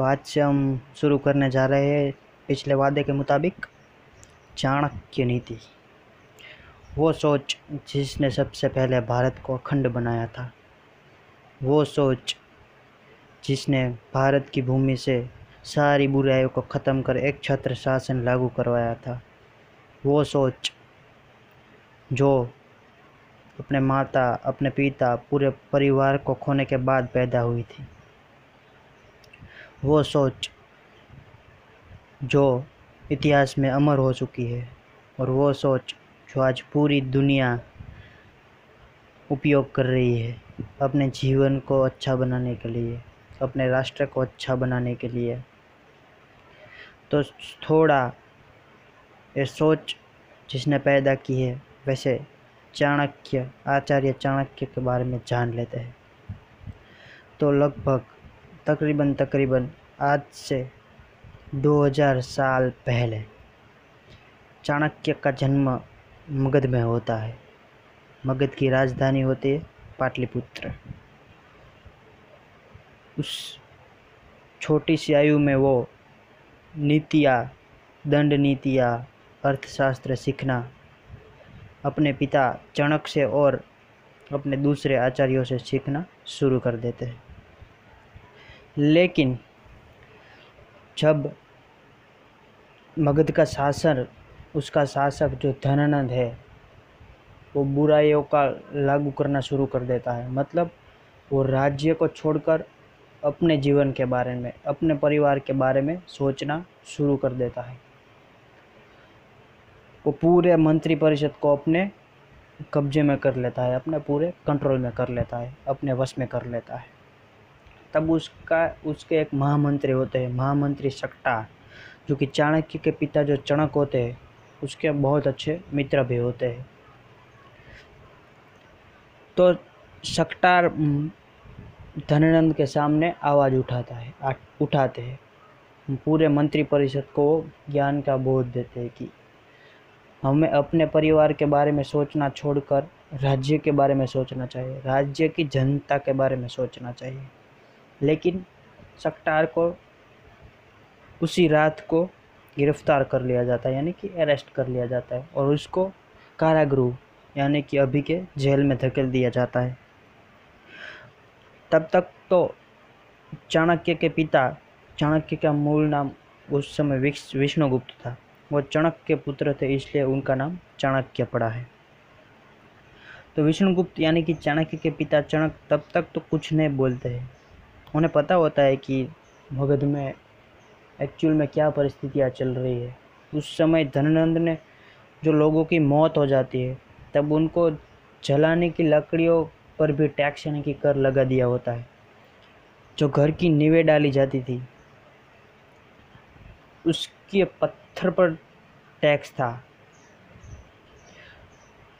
तो आज से हम शुरू करने जा रहे हैं पिछले वादे के मुताबिक चाणक्य नीति। वो सोच जिसने सबसे पहले भारत को अखंड बनाया था। वो सोच जिसने भारत की भूमि से सारी बुराइयों को ख़त्म कर एक छत्र शासन लागू करवाया था। वो सोच जो अपने माता, अपने पिता, पूरे परिवार को खोने के बाद पैदा हुई थी। वो सोच जो इतिहास में अमर हो चुकी है और वो सोच जो आज पूरी दुनिया उपयोग कर रही है अपने जीवन को अच्छा बनाने के लिए, अपने राष्ट्र को अच्छा बनाने के लिए। तो थोड़ा ये सोच जिसने पैदा की है, वैसे चाणक्य, आचार्य चाणक्य के बारे में जान लेते हैं। तो लगभग तकरीबन तकरीबन आज से 2000 साल पहले चाणक्य का जन्म मगध में होता है। मगध की राजधानी होती है पाटलिपुत्र। उस छोटी सी आयु में वो नीतियाँ, दंड नीतियाँ, अर्थशास्त्र सीखना, अपने पिता चणक से और अपने दूसरे आचार्यों से सीखना शुरू कर देते हैं। लेकिन जब मगध का शासन उसका शासक जो धनानंद है, वो बुराइयों का लागू करना शुरू कर देता है। मतलब वो राज्य को छोड़कर अपने जीवन के बारे में, अपने परिवार के बारे में सोचना शुरू कर देता है। वो पूरे मंत्रिपरिषद को अपने कब्जे में कर लेता है, अपने पूरे कंट्रोल में कर लेता है, अपने वश में कर लेता है। तब उसका, उसके एक महामंत्री होते हैं, महामंत्री सक्टा, जो कि चाणक्य के पिता जो चणक होते हैं, उसके बहुत अच्छे मित्र भी होते हैं। तो सक्टार धनानंद के सामने आवाज़ उठाता है उठाते हैं। पूरे मंत्री परिषद को ज्ञान का बोध देते हैं कि हमें अपने परिवार के बारे में सोचना छोड़कर राज्य के बारे में सोचना चाहिए, राज्य की जनता के बारे में सोचना चाहिए। लेकिन सक्टार को उसी रात को गिरफ़्तार कर लिया जाता है, यानी कि अरेस्ट कर लिया जाता है और उसको कारागृह, यानी कि अभी के जेल में धकेल दिया जाता है। तब तक तो चाणक्य के पिता, चाणक्य का मूल नाम उस समय विष्णुगुप्त था। वो चाणक्य के पुत्र थे, इसलिए उनका नाम चाणक्य पड़ा है। तो विष्णुगुप्त, यानी कि चाणक्य के पिता चाणक तब तक तो कुछ नहीं बोलते हैं। उन्हें पता होता है कि मगध में एक्चुअल में क्या परिस्थितियाँ चल रही है। उस समय धनानंद ने, जो लोगों की मौत हो जाती है, तब उनको जलाने की लकड़ियों पर भी टैक्स यानी कि कर लगा दिया होता है, जो घर की नींवें डाली जाती थी। उसके पत्थर पर टैक्स था,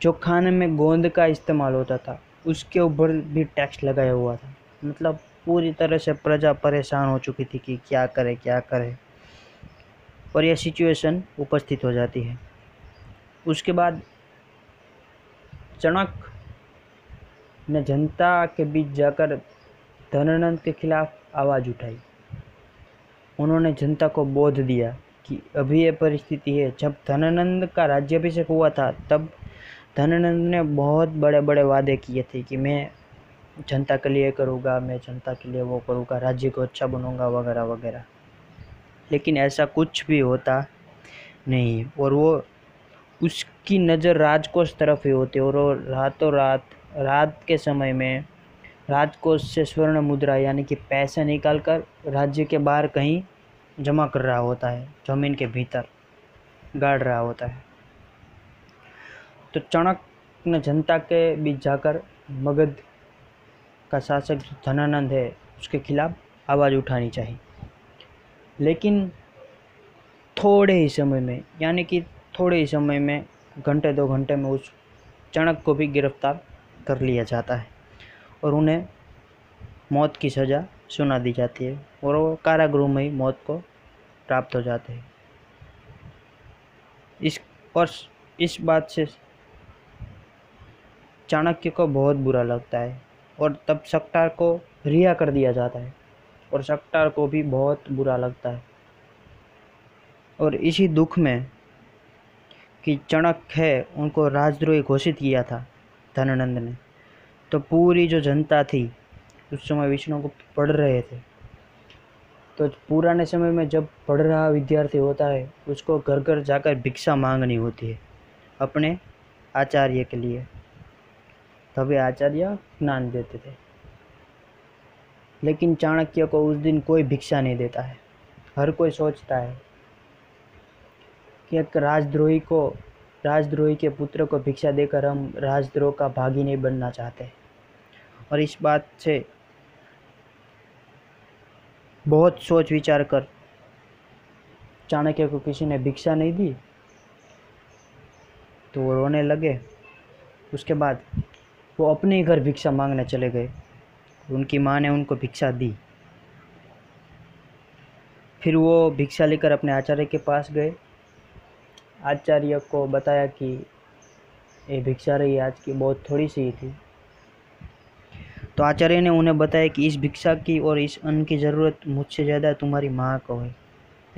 जो खाने में गोंद का इस्तेमाल होता था। उसके ऊपर भी टैक्स लगाया हुआ था। मतलब पूरी तरह से प्रजा परेशान हो चुकी थी कि क्या करे क्या करे। और यह सिचुएशन उपस्थित हो जाती है। उसके बाद चणक ने जनता के बीच जाकर धनानंद के खिलाफ आवाज़ उठाई। उन्होंने जनता को बोध दिया कि अभी यह परिस्थिति है। जब धनानंद का राज्याभिषेक हुआ था, तब धनानंद ने बहुत बड़े बड़े वादे किए थे कि मैं जनता के लिए करूँगा, मैं जनता के लिए वो करूँगा, राज्य को अच्छा बनूँगा वगैरह वगैरह। लेकिन ऐसा कुछ भी होता नहीं और वो उसकी नज़र राजकोष तरफ़ ही होती और वो रातों रात रात के समय में राजकोष से स्वर्ण मुद्रा यानी कि पैसे निकाल कर राज्य के बाहर कहीं जमा कर रहा होता है, ज़मीन के भीतर गाड़ रहा होता है। तो चणक ने जनता के बीच जाकर मगध का शासक धनानंद है, उसके खिलाफ आवाज़ उठानी चाहिए। लेकिन थोड़े ही समय में, यानी कि थोड़े ही समय में, घंटे दो घंटे में उस चणक को भी गिरफ़्तार कर लिया जाता है और उन्हें मौत की सज़ा सुना दी जाती है और वो कारागृह में ही मौत को प्राप्त हो जाते हैं। इस और इस बात से चाणक्य को बहुत बुरा लगता है। और तब सक्टार को रिहा कर दिया जाता है और शक्टार को भी बहुत बुरा लगता है। और इसी दुख में कि चणक है, उनको राजद्रोही घोषित किया था धनानंद ने। तो पूरी जो जनता थी, उस समय विष्णु को पढ़ रहे थे। तो पुराने समय में जब पढ़ रहा विद्यार्थी होता है, उसको घर घर जाकर भिक्षा मांगनी होती है, अपने आचार्य के लिए। तभी आचार्य ज्ञान देते थे। लेकिन चाणक्य को उस दिन कोई भिक्षा नहीं देता है। हर कोई सोचता है कि एक राजद्रोही को, राजद्रोही के पुत्र को भिक्षा देकर हम राजद्रोह का भागी नहीं बनना चाहते। और इस बात से बहुत सोच विचार कर चाणक्य को किसी ने भिक्षा नहीं दी तो वो रोने लगे। उसके बाद वो अपने घर भिक्षा मांगने चले गए। उनकी माँ ने उनको भिक्षा दी। फिर वो भिक्षा लेकर अपने आचार्य के पास गए। आचार्य को बताया कि ये भिक्षा रही आज की बहुत थोड़ी सी थी। तो आचार्य ने उन्हें बताया कि इस भिक्षा की और इस अन्न की ज़रूरत मुझसे ज़्यादा तुम्हारी माँ को है।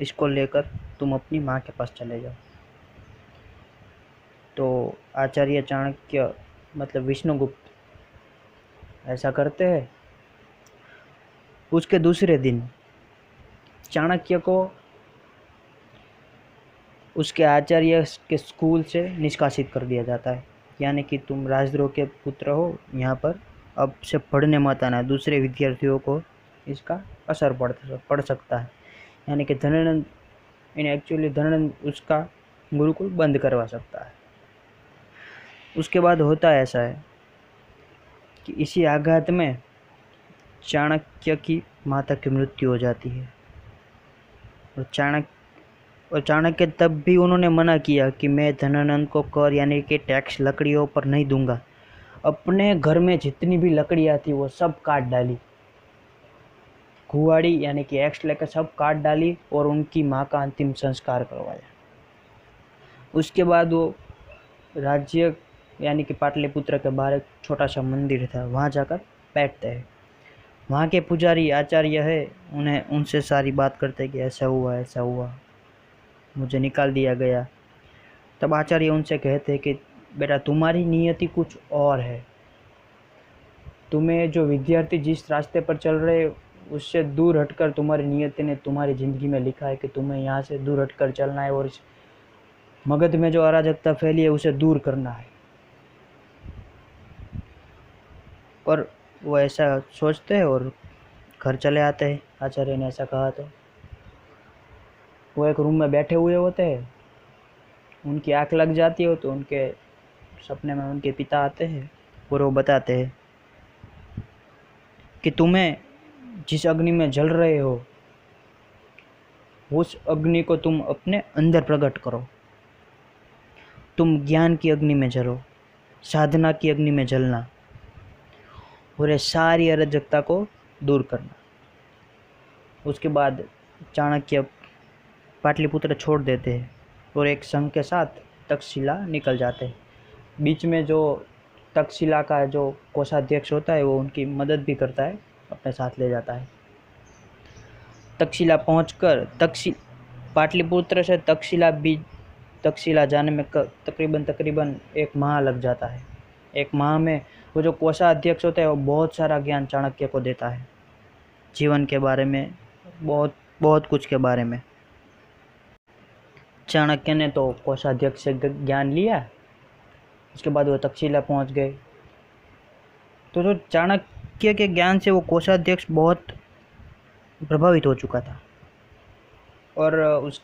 इसको लेकर तुम अपनी माँ के पास चले जाओ। तो आचार्य चाणक्य मतलब विष्णुगुप्त। ऐसा करते हैं। उसके दूसरे दिन, चाणक्य को उसके आचार्य के स्कूल से निष्कासित कर दिया जाता है। यानी कि तुम राजद्रोह के पुत्र हो, यहाँ पर अब से पढ़ने मत आना। दूसरे विद्यार्थियों को इसका असर पड़ पड़ सकता है। यानी कि धनानंद इन एक्चुअली धनानंद उसका गुरुकुल बंद करवा सकता है। उसके बाद होता ऐसा है कि इसी आघात में चाणक्य की माता की मृत्यु हो जाती है। और चाणक्य और चाणक्य तब भी उन्होंने मना किया कि मैं धनानंद को कर यानी कि टैक्स लकड़ियों पर नहीं दूँगा। अपने घर में जितनी भी लकड़ियाँ थी वो सब काट डाली। कुआड़ी यानी कि एक्स लेकर सब काट डाली और उनकी माँ का अंतिम संस्कार करवाया। उसके बाद वो राज्य यानी कि पाटलिपुत्र के बाहर एक छोटा सा मंदिर था, वहाँ जाकर बैठते हैं। वहाँ के पुजारी आचार्य है, उन्हें उनसे सारी बात करते कि ऐसा हुआ ऐसा हुआ, मुझे निकाल दिया गया। तब आचार्य उनसे कहते कि, बेटा, तुम्हारी नियति कुछ और है। तुम्हें जो विद्यार्थी जिस रास्ते पर चल रहे उससे दूर हटकर तुम्हारी नियति ने तुम्हारी ज़िंदगी में लिखा है कि तुम्हें यहाँ से दूर हटकर चलना है और मगध में जो अराजकता फैली है, उसे दूर करना है। और वो ऐसा सोचते हैं और घर चले आते हैं। आचार्य ने ऐसा कहा तो। वो एक रूम में बैठे हुए होते हैं। उनकी आँख लग जाती हो तो उनके सपने में उनके पिता आते हैं और वो बताते हैं कि तुम्हें जिस अग्नि में जल रहे हो, उस अग्नि को तुम अपने अंदर प्रकट करो। तुम ज्ञान की अग्नि में जलो, साधना की अग्नि में जलना। ये सारी अराजकता को दूर करना। उसके बाद चाणक्य पाटलिपुत्र छोड़ देते हैं और एक संघ के साथ तक्षशिला निकल जाते हैं। बीच में जो तक्षशिला का जो कोषाध्यक्ष होता है, वो उनकी मदद भी करता है, अपने साथ ले जाता है। तक्षशिला पहुंचकर तक्षि पाटलिपुत्र से तक्षशिला बीच, तक्षशिला जाने में तकरीबन तकरीबन एक माह लग जाता है। एक माह में, वो जो कोषाध्यक्ष होता है, वो बहुत सारा ज्ञान चाणक्य को देता है। जीवन के बारे में, बहुत बहुत कुछ के बारे में। चाणक्य ने तो कोषाध्यक्ष से ज्ञान लिया, उसके बाद वो तक्षशिला पहुँच गए। तो जो चाणक्य के ज्ञान से वो कोषाध्यक्ष बहुत प्रभावित हो चुका था। और उस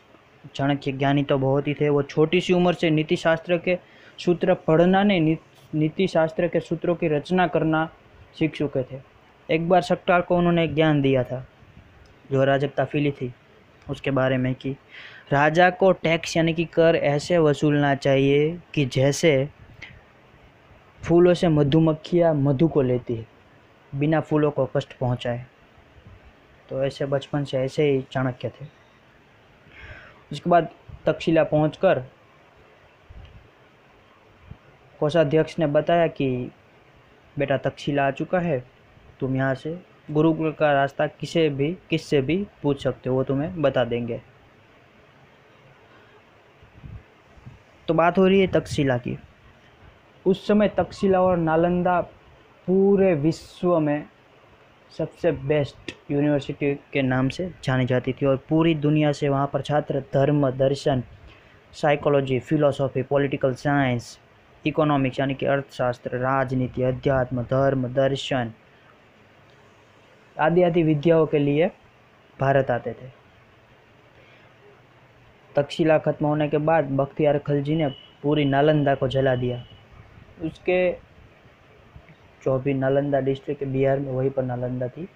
चाणक्य ज्ञानी तो बहुत ही थे, वो छोटी सी उम्र से नीति शास्त्र के सूत्र पढ़ना ने नीति शास्त्र के सूत्रों की रचना करना सीख चुके थे। एक बार सक्टार को उन्होंने ज्ञान दिया था, जो अराजकता फैली थी, उसके बारे में कि राजा को टैक्स यानी कि कर ऐसे वसूलना चाहिए कि जैसे फूलों से मधुमक्खियाँ मधु को लेती है, बिना फूलों को कष्ट पहुँचाए। तो ऐसे बचपन से ऐसे ही चाणक्य थे। उसके बाद तक्षशिला पहुंचकर कोषाध्यक्ष ने बताया कि बेटा तक्षशिला आ चुका है। तुम यहाँ से गुरुकुल का रास्ता किसे भी, किससे भी पूछ सकते हो, वो तुम्हें बता देंगे। तो बात हो रही है तक्षशिला की। उस समय तक्षशिला और नालंदा पूरे विश्व में सबसे बेस्ट यूनिवर्सिटी के नाम से जानी जाती थी और पूरी दुनिया से वहाँ पर छात्र धर्म, दर्शन psychology philosophy political science economics यानी कि अर्थशास्त्र, राजनीति, अध्यात्म, धर्म, दर्शन आदि आदि विद्याओं के लिए भारत आते थे। तक्षशिला खत्म होने के बाद बख्तियार खलजी ने पूरी नालंदा को जला दिया। उसके जो भी नालंदा डिस्ट्रिक्ट बिहार में, वहीं पर नालंदा थी।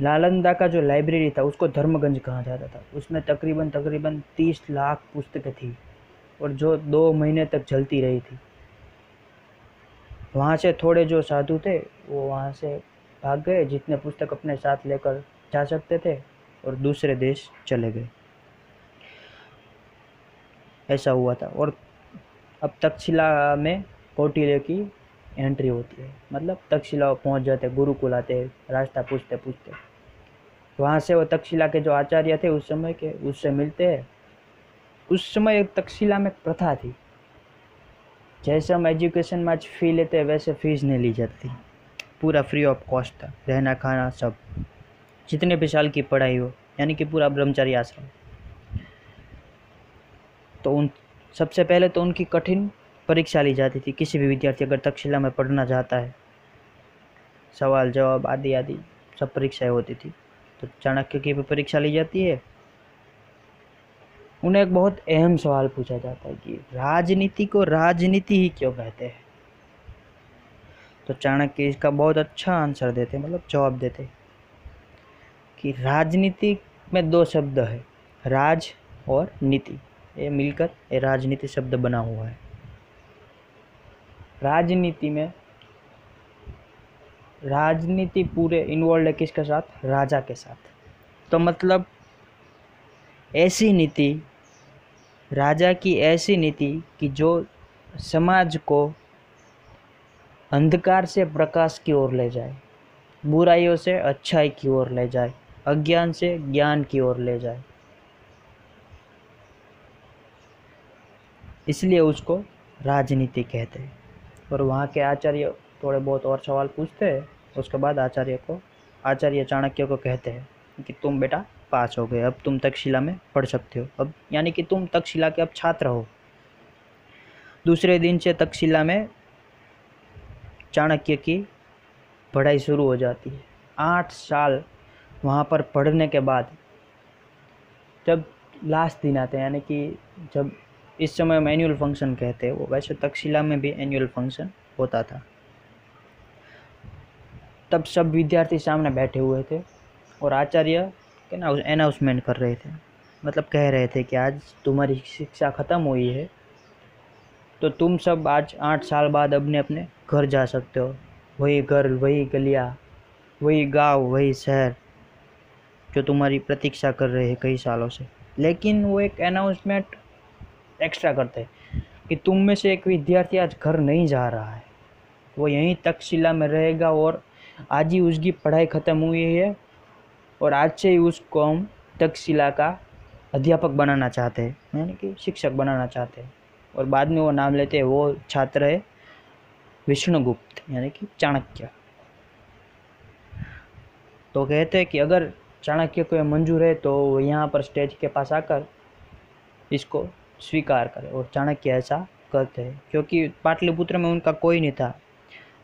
नालंदा का जो लाइब्रेरी था, उसको धर्मगंज कहा जाता था। उसमें तकरीबन तकरीबन तीस लाख पुस्तकें थी। और जो दो महीने तक जलती रही थी। वहाँ से थोड़े जो साधु थे, वो वहाँ से भाग गए, जितने पुस्तक अपने साथ लेकर जा सकते थे और दूसरे देश चले गए। ऐसा हुआ था और अब तक्षशिला में कौटिल्य की एंट्री होती है। मतलब तक्षशिला पहुँच जाते, गुरुकुल आते, रास्ता पूछते पूछते वहाँ से वो तक्षशिला के जो आचार्य थे, उस समय के, उससे मिलते हैं। उस समय एक तक्षशिला में प्रथा थी। जैसे हम एजुकेशन में आज फ़ी लेते हैं, वैसे फ़ीस नहीं ली जाती। पूरा फ्री ऑफ़ कॉस्ट था। रहना, खाना, सब। जितने भी साल की पढ़ाई हो, यानी कि पूरा ब्रह्मचारी आश्रम। तो उन, सबसे पहले तो उनकी कठिन परीक्षा ली जाती थी। किसी भी विद्यार्थी अगर तक्षशिला में पढ़ना चाहता है, सवाल, जवाब, आदि आदि, सब परीक्षाएँ होती थी। तो चाणक्य की भी परीक्षा ली जाती है। उन्हें एक बहुत अहम सवाल पूछा जाता है कि राजनीति को राजनीति ही क्यों कहते हैं? तो चाणक्य इसका बहुत अच्छा आंसर देते मतलब जवाब देते कि राजनीति में दो शब्द है, राज और नीति। ये मिलकर ये राजनीति शब्द बना हुआ है। राजनीति में, राजनीति पूरे इन्वॉल्व है किसके साथ? राजा के साथ। तो मतलब ऐसी नीति राजा की ऐसी नीति कि जो समाज को अंधकार से प्रकाश की ओर ले जाए, बुराइयों से अच्छाई की ओर ले जाए, अज्ञान से ज्ञान की ओर ले जाए। इसलिए उसको राजनीति कहते हैं। और वहाँ के आचार्य थोड़े बहुत और सवाल पूछते हैं, उसके बाद आचार्य को, आचार्य चाणक्य को कहते हैं कि तुम बेटा पास हो गए। अब तुम तक्षशिला में पढ़ सकते हो। अब यानी कि तुम तक्षशिला के अब छात्र हो। दूसरे दिन से तक्षशिला में चाणक्य की पढ़ाई शुरू हो जाती है। आठ साल वहाँ पर पढ़ने के बाद जब लास्ट दिन आते हैं, यानी कि जब इस समय हम एनुअल फ़ंक्शन कहते हैं, वो वैसे तक्षशिला में भी एनुअल फ़ंक्शन होता था। तब सब विद्यार्थी सामने बैठे हुए थे और आचार्य अनाउंसमेंट कर रहे थे। मतलब कह रहे थे कि आज तुम्हारी शिक्षा ख़त्म हुई है। तो तुम सब आज आठ साल बाद अपने अपने घर जा सकते हो। वही घर, वही गलियाँ, वही गाँव, वही शहर जो तुम्हारी प्रतीक्षा कर रहे हैं कई सालों से। लेकिन वो एक अनाउंसमेंट एक्स्ट्रा करते हैं कि तुम में से एक विद्यार्थी आज घर नहीं जा रहा है। वो यहीं तक्षशिला में रहेगा और आज ही उसकी पढ़ाई ख़त्म हुई है। और आज से ही उसको हम तक्षशिला का अध्यापक बनाना चाहते हैं, यानी कि शिक्षक बनाना चाहते हैं। और बाद में वो नाम लेते हैं वो छात्र है विष्णुगुप्त, यानी कि चाणक्य। तो कहते हैं कि अगर चाणक्य को मंजूर है तो यहाँ पर स्टेज के पास आकर इसको स्वीकार करे और चाणक्य ऐसा करते हैं। क्योंकि पाटलिपुत्र में उनका कोई नहीं था।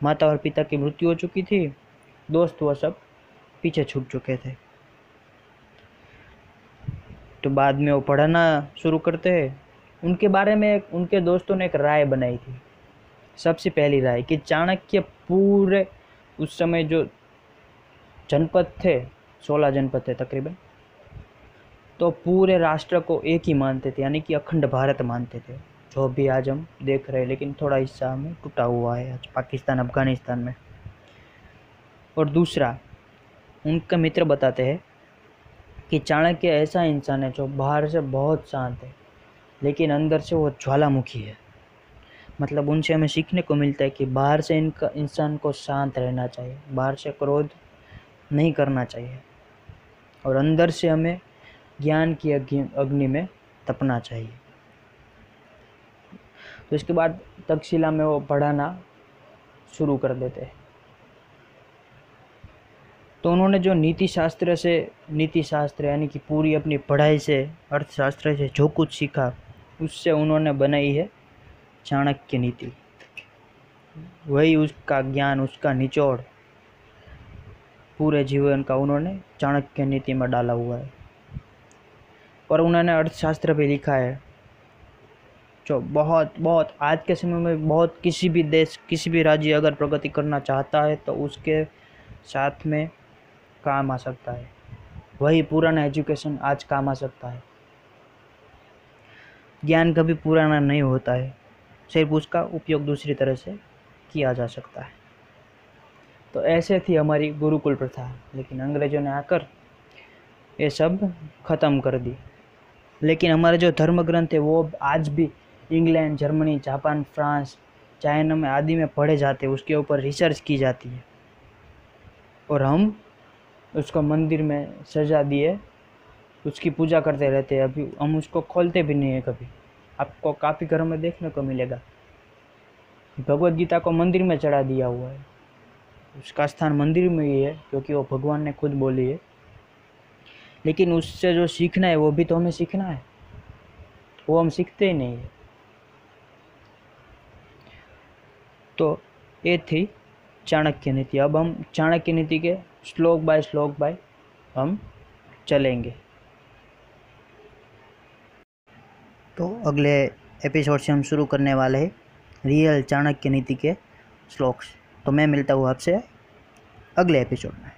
माता और पिता की मृत्यु हो चुकी थी, दोस्त वो सब पीछे छूट चुके थे। तो बाद में वो पढ़ाना शुरू करते हैं। उनके बारे में उनके दोस्तों ने एक राय बनाई थी। सबसे पहली राय कि चाणक्य पूरे उस समय जो जनपद थे, सोलह जनपद थे तकरीबन तो पूरे राष्ट्र को एक ही मानते थे, यानी कि अखंड भारत मानते थे। जो भी आज हम देख रहे हैं, लेकिन थोड़ा हिस्सा हमें टूटा हुआ है आज पाकिस्तान, अफ़गानिस्तान में। और दूसरा, उनका मित्र बताते हैं कि चाणक्य ऐसा इंसान है जो बाहर से बहुत शांत है, लेकिन अंदर से वो ज्वालामुखी है। मतलब उनसे हमें सीखने को मिलता है कि बाहर से इनका, इंसान को शांत रहना चाहिए, बाहर से क्रोध नहीं करना चाहिए, और अंदर से हमें ज्ञान की अग्नि में तपना चाहिए। तो इसके बाद तक्षशिला में वो पढ़ाना शुरू कर देते हैं। तो उन्होंने जो नीति शास्त्र से नीति शास्त्र यानी कि पूरी अपनी पढ़ाई से, अर्थशास्त्र से जो कुछ सीखा, उससे उन्होंने बनाई है चाणक्य नीति। वही उसका ज्ञान, उसका निचोड़ पूरे जीवन का उन्होंने चाणक्य नीति में डाला हुआ है। और उन्होंने अर्थशास्त्र भी लिखा है, जो बहुत बहुत आज के समय में बहुत किसी भी देश, किसी भी राज्य अगर प्रगति करना चाहता है तो उसके साथ में काम आ सकता है। वही पुराना एजुकेशन आज काम आ सकता है। ज्ञान कभी पुराना नहीं होता है, सिर्फ़ उसका उपयोग दूसरी तरह से किया जा सकता है। तो ऐसे थी हमारी गुरुकुल प्रथा, लेकिन अंग्रेज़ों ने आकर ये सब ख़त्म कर दी। लेकिन हमारे जो धर्म ग्रंथ है, वो आज भी England, Germany, Japan, France, China में आदि में पढ़े जाते हैं, उसके ऊपर रिसर्च की जाती है। और हम उसको मंदिर में सजा दिए। उसकी पूजा करते रहते हैं। अभी हम उसको खोलते भी नहीं है कभी। आपको काफ़ी घरों में देखने को मिलेगा। भगवत गीता को मंदिर में चढ़ा दिया हुआ है। उसका स्थान मंदिर में ही है, क्योंकि वो भगवान ने खुद बोली है। लेकिन उससे जो सीखना है, वो भी तो हमें सीखना है। वो हम सीखते ही नहीं है। तो ये थी चाणक्य नीति। अब हम चाणक्य नीति के श्लोक बाय श्लोक बाय हम चलेंगे। तो अगले एपिसोड से हम शुरू करने वाले हैं रियल चाणक्य नीति के श्लोक। तो मैं मिलता हूँ आपसे अगले एपिसोड में।